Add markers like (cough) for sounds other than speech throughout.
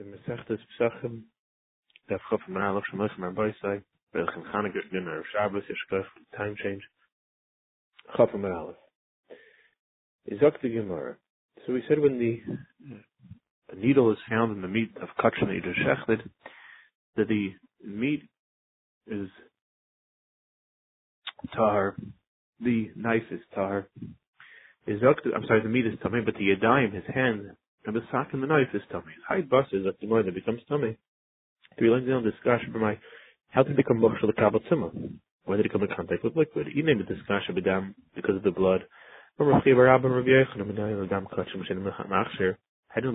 the the Chanukah Dinner of Shabbos time change. Izok the Gemara. So we said when the needle is found in the meat of kachim that you that the meat is tar, the knife is tar. I'm sorry, the meat is tummy, but the yadayim, his hand, and the sock and the knife is tummy. Hide bus is that the becomes tummy. Be learning on discussion for my how to become moksha the kabel When did it come in contact with liquid? You name it discussion bedam because of the blood. Rabbi Rav the dam kachim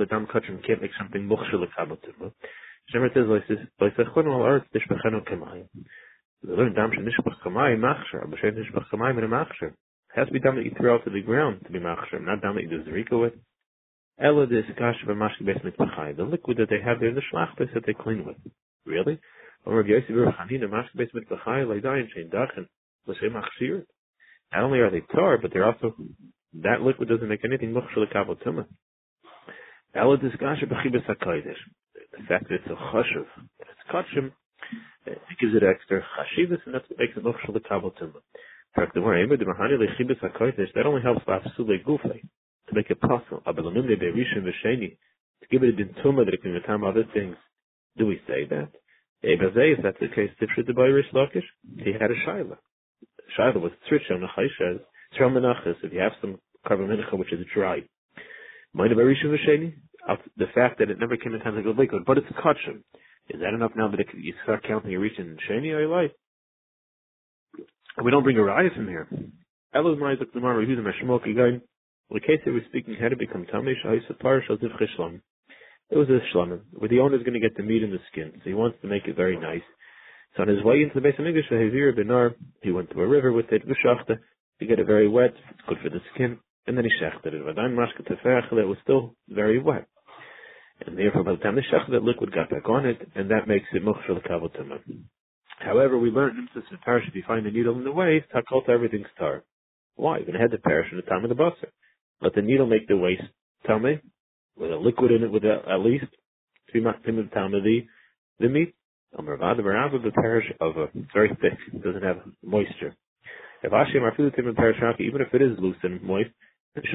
dam can't make something moksha the says like the dam machshir, but in a machshir. It has to be dam that you throw out to the ground to be machshir, not dam that you do zrika with. The liquid that they have there, the shlachtas that they clean with. Really? Not only are they tar, but they're also that liquid doesn't make anything muchshel lekabel tumah. Ella this kasha b'chibes hakodesh. The fact that it's a chashuv, it's kachim, it gives it extra chashivas, and that's what makes it muchshel lekabel tumah. That only helps lafsule gufay to make it possible. To give it a dintuma that it can return other things. Do we say that? If that's the case, tifshit the Bayrish Lakish, he had a shaila. Shaila was tzritcha nachayshaz, tzral menachas, if you have some carbon which is dry. The fact that it never came in contact with liquid, but it's a kachim. Is that enough now that it, you start counting your reach in sheni or life? We don't bring a raya from here. Elos Ma'izak Lamar Rehuda Meshmok again. The case that we're speaking had to become Tamish Haisapar Chishlam. It was a shlamim, where the owner is going to get the meat and the skin, so he wants to make it very nice. So on his way into the base of English, he went to a river with it, Vishachta, to get it very wet, it's good for the skin, and then he shechted it. Vadan Mashka Tefechel, it was still very wet. And therefore, by the time the shechted, that liquid got back on it, and that makes it Mukhshal Kavotama. However, we learned in the parish, if you find a needle in the way, Takolta everything's tar. Why? To head the parish in the time of the busser. Let the needle make the waste tummy with a liquid in it with a, at least time of the the meat. Amravada Barava the parish of a very thick, doesn't have moisture. If Ashim Arfilu Tim parish even if it is loose and moist. It's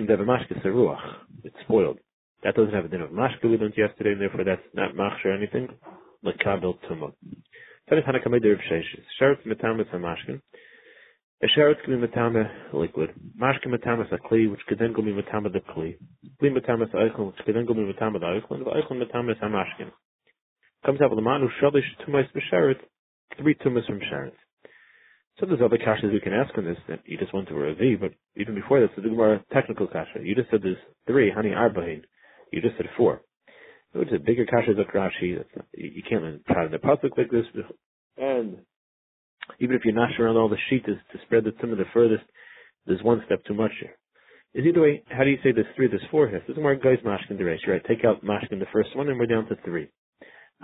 spoiled. That doesn't have a din of mashka we learned yesterday, and therefore that's not machsh or anything. Like kabel tumah. Tanis Hanakamei Derv Sheish. Sheretz Metamis HaMashkin. A sheret can be matama liquid. Mashke matamas a kli, which could then go be matama the kli. Kli matamas eichel, which could then go be matama the eichel, and the eichel matamas a mashkin. Comes out with the manu shalish tumas b'sheret, three tumas from sheret. So there's other kashas we can ask on this that you just went to a V, but even before that, it's a more technical kasha. You just said there's three, honey arbahin. You just said four. Which is a bigger kasha of Rashi. You can't learn in the pasuk like this. And even if you're not sure on all the sheetas to spread the tumah the furthest, there's one step too much here. Is either way, how do you say there's three, there's four here? This is more guys mashkin the race, right? Take out mashkin the first one and we're down to three.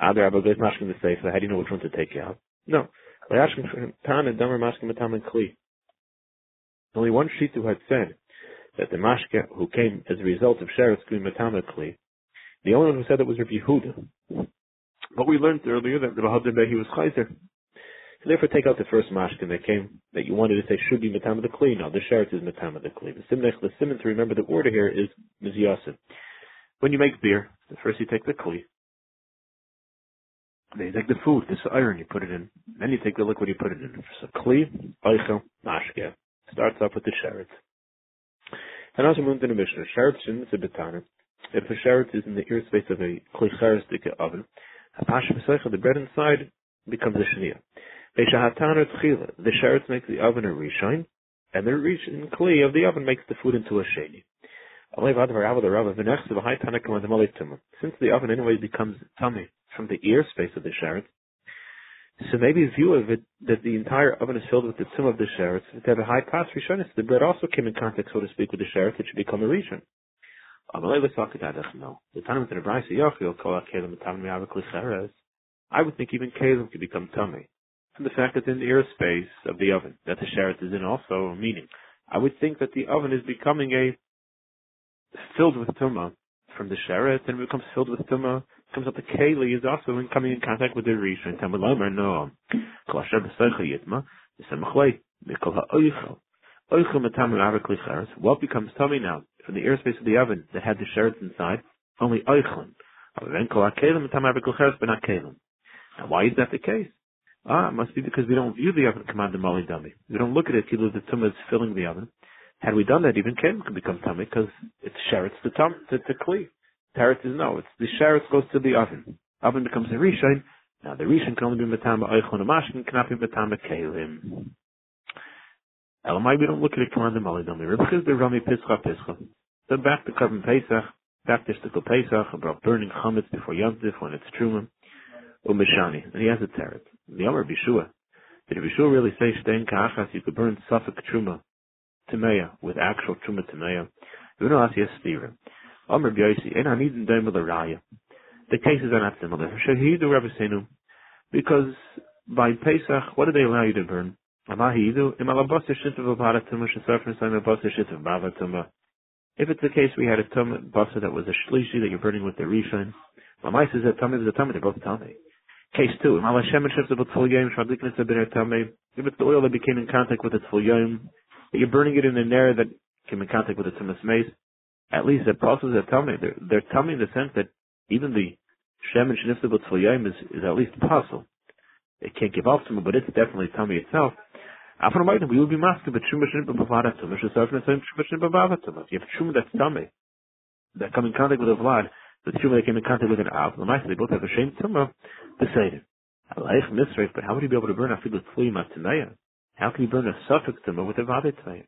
Other Abba guys mashkin the safe, how do you know which one to take out? No. Only one sheet who had said that the mashka who came as a result of Sheretz Kli Matama Kli, the only one who said it was Rabbi Yehuda. But we learned earlier that the Bahadur he was Chayzer. So therefore, take out the first mashkin that came that you wanted to say should be matama the kli. Now the sheret is matama the kli. The simnech the simon to remember the order here is mizyasin. When you make beer, first you take the kli. Then you take the food, this iron, you put it in. Then you take the liquid, you put it in. So kli, eichel, mashke. Starts off with the sheret. And also in the Mishnah. Sheret shin a betana. If a sheret is in the ear space of a kli cheresdik oven, the bread inside becomes a The sheretz makes the oven a rishon, and the rishon kli of the oven makes the food into a sheni. Since the oven anyway becomes tummy from the ear space of the sheretz, so maybe view of it that the entire oven is filled with the tum of the sheretz, to have a high pass rishonis, the bread also came in contact, so to speak, with the sheretz, it should become a rishon. I would think even Kalim could become tummy and the fact that in the airspace of the oven that the sheret is in also meaning. I would think that the oven is becoming a filled with tuma from the sheret and it becomes filled with tuma comes up the Keli is also in coming in contact with the Rishon. Talmud Lomer, no. Kol Asher B'Seicha Yitma, Yisamachlei, Mikol HaOichel. Oichel. What becomes tummy now? From the airspace of the oven that had the sherets inside, only Kelim. Now why is that the case? Ah, it must be because we don't view the oven command the Mali dummy. We don't look at it, Kilu the Tumah is filling the oven. Had we done that, even Kelim could become tummy because it's sherets to tum to, to Kli. Teretz is no, it's the sherets goes to the oven. Oven becomes a Rishon. Now the Rishon can only be Matamba Oichelin and Mashkin, cannot be Matamba Kelim. Elamai, we don't look at it command the Mali dummy. Rebbe the Rami Pischa Pischa. Then back to Karban Pesach, back to Shtikl Pesach, about burning chametz before Yom when it's truma. Umeshani, and he has a teret. The Amar Bishua. Did Bishua really say Stein Kachas you could burn Suffolk Truma Timeya with actual Truma Timeya? You know Asi Estira. Amar Bioisi, and Hanidin Daimel Raya. The cases are not similar. Shahidu Rabbeinu, because by Pesach, what do they allow you to burn? If it's the case we had a tum basa that was a shlishi that you're burning with the rishon, Mamai says that tummy is a tummy, they're both tummy. Case two, if it's the oil that became in contact with full yom, that you're burning it in an area that came in contact with its tumas mace, at least that process that tell me they're, they're in the sense that even the shem and shnifta full is, is at least possible. It can't give off to but it's definitely tummy itself. After a we will be masking, but shuma shnifta bavada tumah, shesarfin and shuma shnifta bavada tumah. If you have shuma that's tummy, that come in contact with the vlad, the truma that came in contact with an av, the mice, they both have the same the seder. Aleich misref, but how would he be able to burn a filu tluyim atmeya? How can he burn a suffix tumah with a vade tmeya?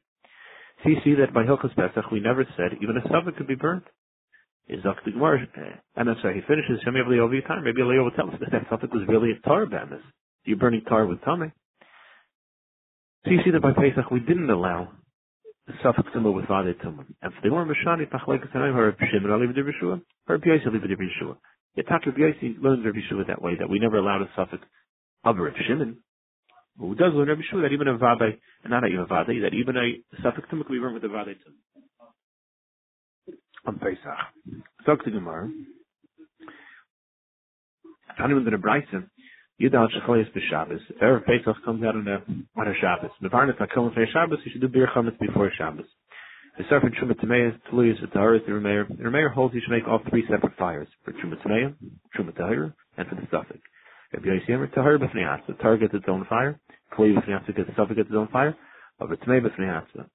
So you see that by Hilchas Pesach we never said even a suffix could be burnt. Is the Gemara, eh, and I'm sorry, he finishes, Shem Yavli over your time, maybe Leo will tell us that that suffix was really a tar banis. You're burning tar with tummy. You see that by Pesach we didn't allow suffix tumah with vade tumah. And for the more Mashani, Tachlek Sanayim, her Shimon, Ali B'dir Yeshua, her Piyos, Ali B'dir Yeshua. Yitzhak Rabbi Yossi learns Rabbi Shua that way, that we never allowed a suffix of Rabbi Shimon. Who does learn Rabbi Shua that even a vade, and not even a vade, that even a suffix tumah can be run with a vade tumah. On Pesach. Talk to Gemara. Tanim the Brisa, Yudal Shechayis b'Shabbos. Erev Pesach comes out on a on a Shabbos. Mevarnas Hakel for Shabbos. You should do Bir Chametz before Shabbos. The Sefer Truma Tameya, Tuluyas, Taharis, the Remeir. The Remeir holds you should make all three separate fires for Truma Tameya, Truma Tahir, and for the Suffolk. Rabbi Yossi Emer, Tahir B'fnei The Tahir gets its own fire. Kuli B'fnei gets the Suffolk gets its own fire. Over Tameya B'fnei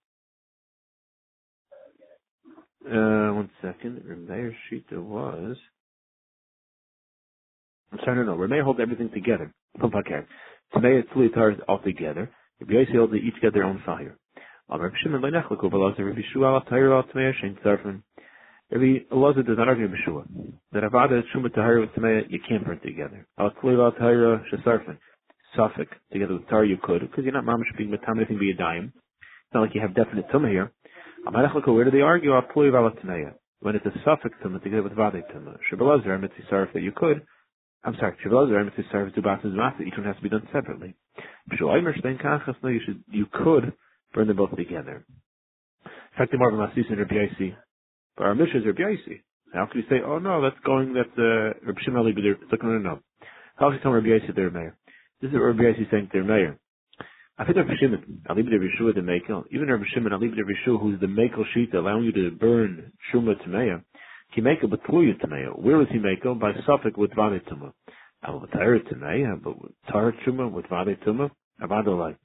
Uh, one second. Remeir Shita was. I'm sorry, no, no. Rameh holds everything together. (laughs) Okay. Tamei Tzli Tar all together. Rabbi Yossi holds they each get their own fire. Rabbi Shimon Leinechlik over Lazar, Rabbi Shua al Tahir Tamei Shein Tzarfin. Rabbi Lazar does not argue with Shua. That Avada Shuma Tahir with Tamei, you can't burn together. Al Tzli al Tahir Shesarfin. Suffolk together with Tar you could, because you're not mamish being matam anything be a dime. It's not like you have definite tumah here. Where do they argue? Tzli al When it's a suffix tumah together with vade tumah. Shabbalazar, Mitzvah that you could. I'm sorry, Shavuot are to serve boxes of matzah. Each one has to be done separately. You should, you could burn them both together. In fact, the a masis in Rabbi. But our mission is Rabbi. How can you say, oh no, that's going, that's, uh, Rabbi Shimon Ali, but no, no, no. How you tell Rabbi Yossi they're mayor? This is Rabbi Yossi saying mayor. I think Rabbi Shimon, Ali the Mekel, even Rabbi Shimon, Ali b'der Yeshua, who's the Mekel sheet allowing you to burn Shuma to mayor, he make a betluya tamei. Where was he make by suffix with vade tuma? Al v'tayr tamei, but tar tuma with vade tuma. Avadolai.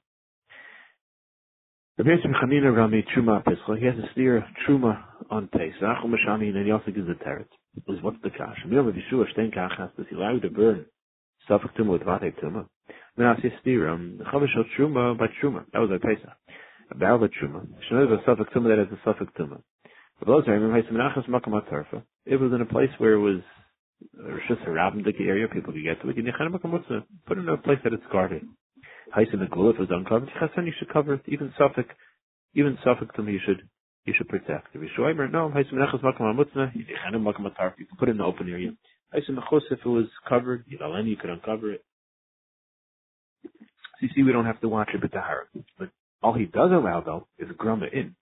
Rabbi Yisrael Chanina Rami Truma Pesach. He has a steer Truma on Pesach. Umashani, and he also gives a teret. Is what's the kash? Mil with Yeshua Shtein Kachas. Does he allow you to burn suffix tuma with vade tuma? Then I see steer um Chavish Truma by Truma. That was by Pesach. About the Truma. Shemay was a suffix tuma that has a suffix tuma. It was in a place where it was uh, just a Rabindik area, people could get to it. You put it in a place that it's guarded. Haisim Megul, if it was uncovered, you should cover it. Even Suffolk, even Suffolk to me, you should you should protect. If you no, Haisim Menachas Makam Amutzna, you can put it in the open area. Haisim Mechus, if it was covered, you could uncover it. So you see, we don't have to watch it, But all he does allow, though, is grumma in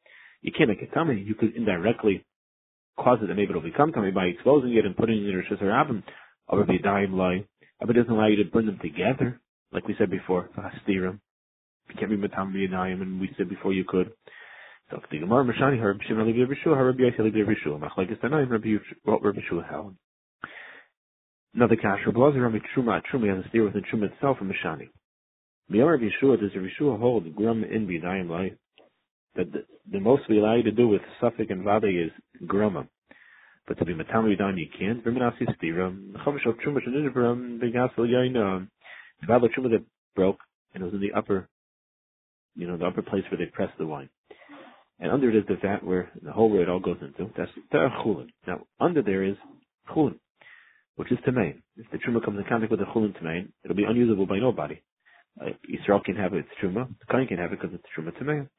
you can't make it tummy. You could indirectly cause it and maybe it'll become tummy by exposing it and putting it in your Shizar Or Vidayim Lai. But it doesn't allow you to bring them together, like we said before, Hastirim. You can't be Matam Vidayim, and we said before you could. So the Gemara Harab Shimon Rishua Harab Rabbi Rabbi Shua held. Another cash Rabbi Lazar Rabbi Truma Truma has a steer within Truma itself from Mashani. Beyond Rabbi does Rabbi Yeshua hold Grum in B'Dayim Lai that the, the most we allow you to do with Suffolk and Vade is Gruma. But to be Matam Yudon you can't. Verminasi Stira. Chavish of Truma Shanidabram Begasel Yaina. The Vade Truma that broke and it was in the upper you know, the upper place where they press the wine and under it is the vat where the hole where it all goes into. That's chulin. Now under there is chulin, which is tamain. If the truma comes in contact with the chulin tamain, it'll be unusable by nobody. Uh, Israel can have it, it's truma. The kain can have it because it's truma tamain.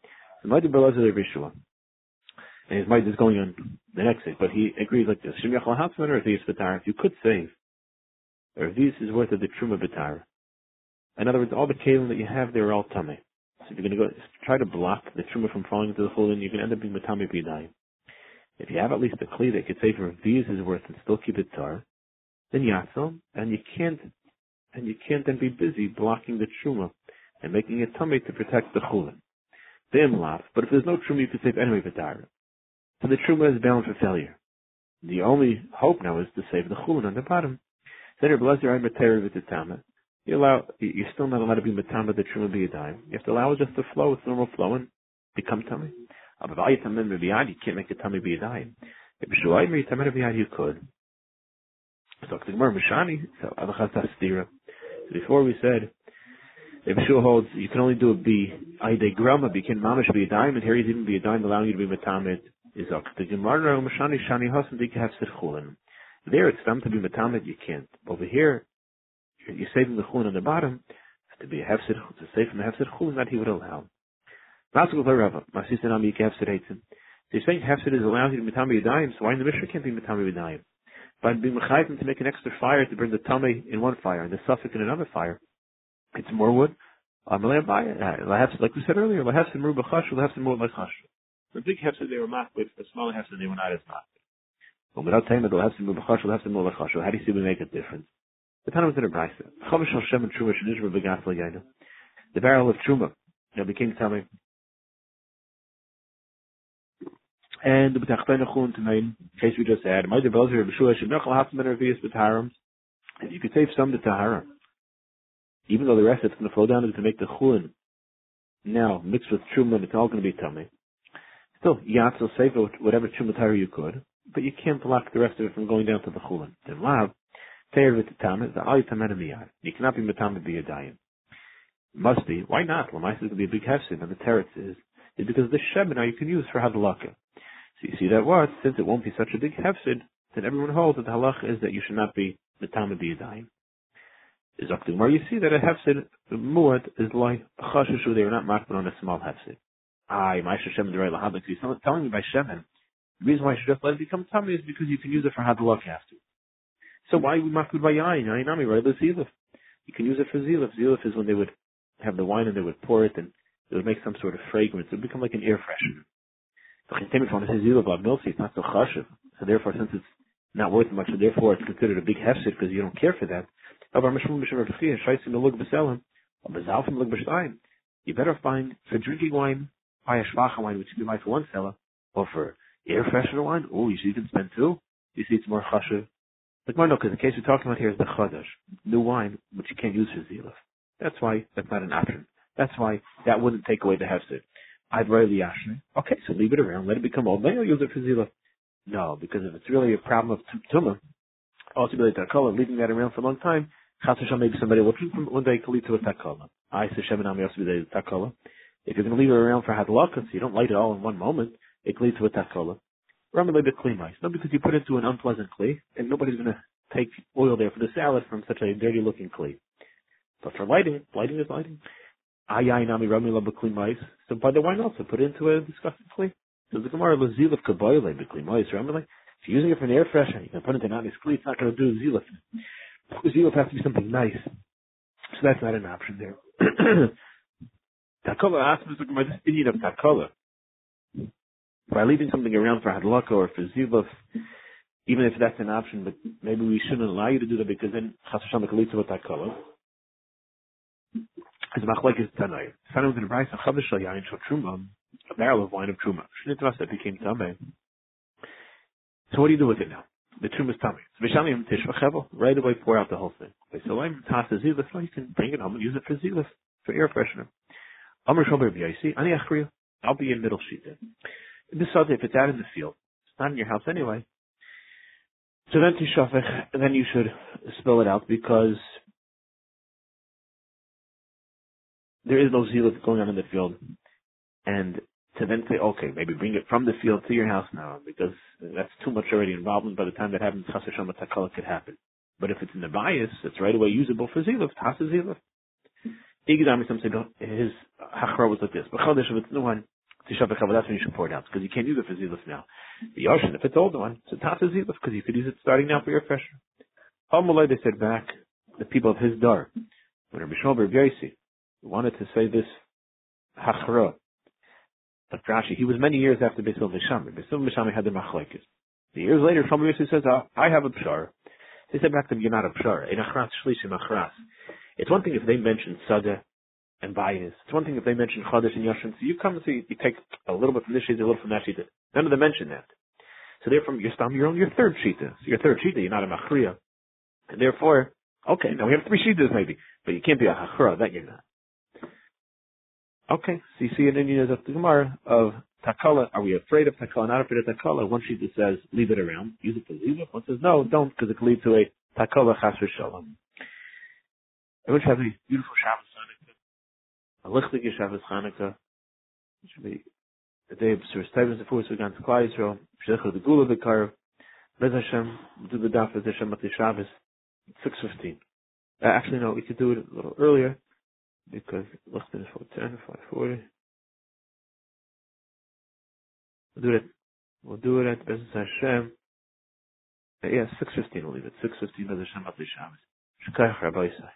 The mighty belazar Rishua. And his might is going on the next day, but he agrees like this. Shem yachal hatzman or these If you could save, or if is worth of the truma batar. In other words, all the kalim that you have there are all tummy. So if you're going to go try to block the truma from falling into the chulin, you can end up being matami b'yadayim. If you have at least a kli that could say for these is worth and still keep it tar, then yatzil, and you can't, and you can't then be busy blocking the truma and making it tummy to protect the chulin. The imlaf, but if there's no truma, you can save anyway v'tar. So the truma is bound for failure. The only hope now is to save the chulin on the bottom. Then Rabbi Lezer I'm a you allow you're still not allowed to be matama the truma biyadayim. You have to allow it just to flow its normal flow and become tummy. You can't make a tummy biyadayim. If you could. The so Before we said if Shua holds you can only do it a B Aide Grama can Mamish be a dime, and here he's even be a dime allowing you to be Matamid is ok. The Gemara Mashani Shani Hasan Dika Chulin. There it's them to be Matamid, you can't. Over here you're saving the chulin on the bottom, to be a hefsid, to save from the hefsid chulin that he would allow. Maskul Rava, Masisa Nami Hefsid Eitzim. So you're saying hefsid is allowed you to be Matami Yadayim, so why in the Mishnah can't be Matami Yadayim? By being Mechayim to make an extra fire to burn the tummy in one fire and the suffix in another fire, it's more wood. I'm Uh, like we said earlier, lahefsid meru b'chashu, lahefsid meru l'chashu. For big hefsid they were makbid, for small hefsid they were not as makbid. But without saying that lahefsid meru b'chashu, lahefsid meru l'chashu, how do you see we make a difference? The Tana was in a brisa. Chomish Hashem and Truma Shenishma Begas Yainu. The barrel of Truma, you know, became tummy. And the B'tachtain Achun Tamain, case we just had, the Belzer B'shua should Nechal Hafim and Revius B'taharim. If you could save some to Taharim, even though the rest of it's going to flow down is going to make the Chulin now mixed with Truma it's all going to be tummy. Still, Yatzel save whatever Truma Tahar you could, but you can't block the rest of it from going down to the Chulin. Then Lav, Teir with the Tamed Miyad. You cannot be a Dayan. Must be. Why not? Lamais is going to be a big hefsid, and the teretz is, is because the Shebina you can use for Hadalaka. So you see that what? Since it won't be such a big hefsid, then everyone holds that the halacha is that you should not be a Dayan. Is up to where you see that a hefsid, muad, is like chashushu, they are not marked on a small hefsid. Aye, my Shem the right lahabik. He's telling me by Shemin. The reason why I should just let it become tummy is because you can use it for Hadalaka after. So why we makud by yain? Yainami, right? The zilif. You can use it for zilif. Zilif is when they would have the wine and they would pour it and it would make some sort of fragrance. It would become like an air freshener. It's not so chashiv. So therefore, since it's not worth much, so therefore it's considered a big hefsid because you don't care for that. You better find for drinking wine, buy a shvacha wine, which you buy for one seller, or for air freshener wine. Oh, you see, you can spend two. You see, it's more chashiv. But no, because the case we're talking about here is the chadash, new wine, which you can't use for zilaf. That's why that's not an option. That's why that wouldn't take away the hefsid. I'd rather the yashne. Okay, so leave it around, let it become old. Then you'll use it for zilaf. No, because if it's really a problem of be like takala, leaving that around for a long time, chas maybe somebody will day can lead to a takala. I say shemanami also be takala. If you're going to leave it around for hadlakas, so you don't light it all in one moment, it can lead to a takala. Ramalei beklimais. Not because you put it into an unpleasant clay, and nobody's going to take oil there for the salad from such a dirty looking clay. But for lighting, lighting is lighting. Ayayinami ramila beklimais. So by the wine also, put it into a disgusting clay. So the Gemara lazilif kaboyle beklimais. Ramalei. If you're using it for an air freshener, you can put it into an honest clay. It's not going to do zilif. Zilif has to be something nice. So that's not an option there. Takala asks the Gemara, this idiot of Takala by leaving something around for hadlaka or for ziluf, even if that's an option, but maybe we shouldn't allow you to do that because then Chas Hashem lead to what that color. Is machlek is tanay. Sanu the rice and chavish yain shal truma, a barrel of wine of truma. Shnit vas that became tamei. So what do you do with it now? The truma is tamei. So v'shamim tish v'chevel. Right away pour out the whole thing. Okay, so I'm tas zilif. So you can bring it home and use it for zilif, for air freshener. Amr shomer b'yaisi. Ani achriya. I'll be in middle sheet then. This if it's out in the field, it's not in your house anyway. So then then you should spell it out because there is no zeal going on in the field. And to then say, okay, maybe bring it from the field to your house now, because that's too much already involvement. By the time that happens, chas Hashem takala could happen. But if it's in the bias, it's right away usable for. Igdam, some say his hachra was like this. But chodesh, if it's new one, Tisha B'Chava, that's when you should pour it out, because you can't use it for Ziluf now. The Yoshin, if it's old one, it's a Tata Ziluf, because you could use it starting now for your fresher. Hamalai, they said back, the people of his dar, when Rabbi Shmuel Bar wanted to say this Hachra, but Rashi, he was many years after Besil Vishami. Besil Vishami had the Machlaikis. The years later, Shmuel Bar says, oh, I have a Pshar. They said back to him, you're not a Pshar. In Achras Shlishim Achras. It's one thing if they mention Sada and bias. It's one thing if they mention Chodesh and Yoshin. So you come and see, you take a little bit from this sheet, a little from that sheet. None of them mention that. So therefore, you're stam, you're on your third sheet. So your third sheet, you're not a machria. And therefore, okay, now we have three sheets maybe, but you can't be a hachra, that you're not. Okay, so you see Indian of the Gemara of takala. Are we afraid of takala? Not afraid of takala. One sheet that says leave it around, use it for leave it. One says no, don't, because it can lead to a takala chas v'shalom. I wish have a beautiful Shabbos Hanukkah, a Shabbos Chanukah, which will be the day of Sur Stevens, the first week on to Klai Yisrael, Shechel the Gula Vikar, Bez Hashem, do the daf as Hashem at the Shabbos, 6.15. Uh, actually, no, we could do it a little earlier, because Lichten is 4.10, 5.40. We'll do it, we'll do it at Bez Hashem, uh, yeah, 6.15 we'll leave it, 6.15 Bez Hashem at Yisai.